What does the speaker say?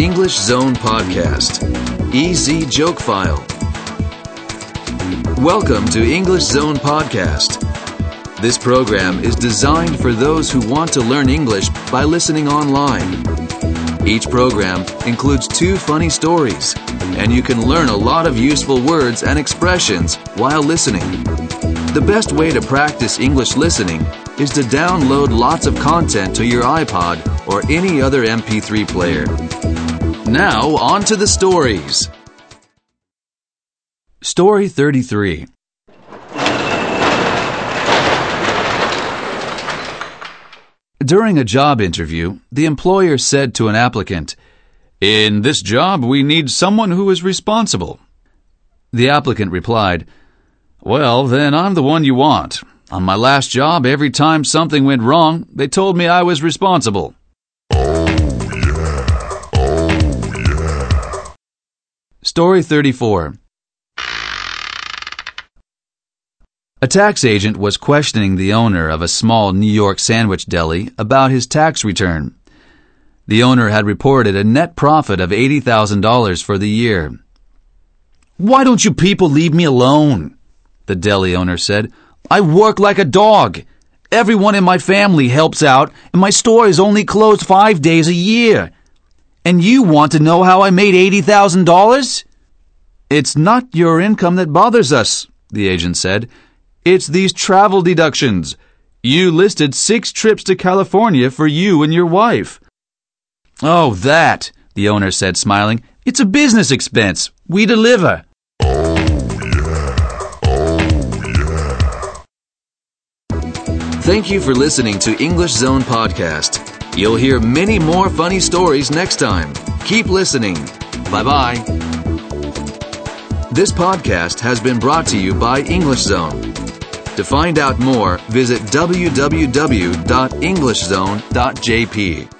English Zone Podcast. EZ Joke File. Welcome to English Zone Podcast. This program is designed for those who want to learn English by listening online. Each program includes two funny stories, and you can learn a lot of useful words and expressions while listening. The best way to practice English listening is to download lots of content to your iPod or any other MP3 player. Now, on to the stories. Story 33 During a job interview, the employer said to an applicant, In this job, we need someone who is responsible. The applicant replied, Well, then I'm the one you want. On my last job, every time something went wrong, they told me I was responsible. Story 34 A tax agent was questioning the owner of a small New York sandwich deli about his tax return. The owner had reported a net profit of $80,000 for the year. Why don't you people leave me alone? The deli owner said. I work like a dog. Everyone in my family helps out, and my store is only closed five days a year. And you want to know how I made $80,000? It's not your income that bothers us, the agent said. It's these travel deductions. You listed six trips to California for you and your wife. Oh, that, the owner said, smiling. It's a business expense. We deliver. Oh, yeah. Oh, yeah. Thank you for listening to English Zone Podcast. You'll hear many more funny stories next time. Keep listening. Bye bye. This podcast has been brought to you by English Zone. To find out more, visit www.englishzone.jp.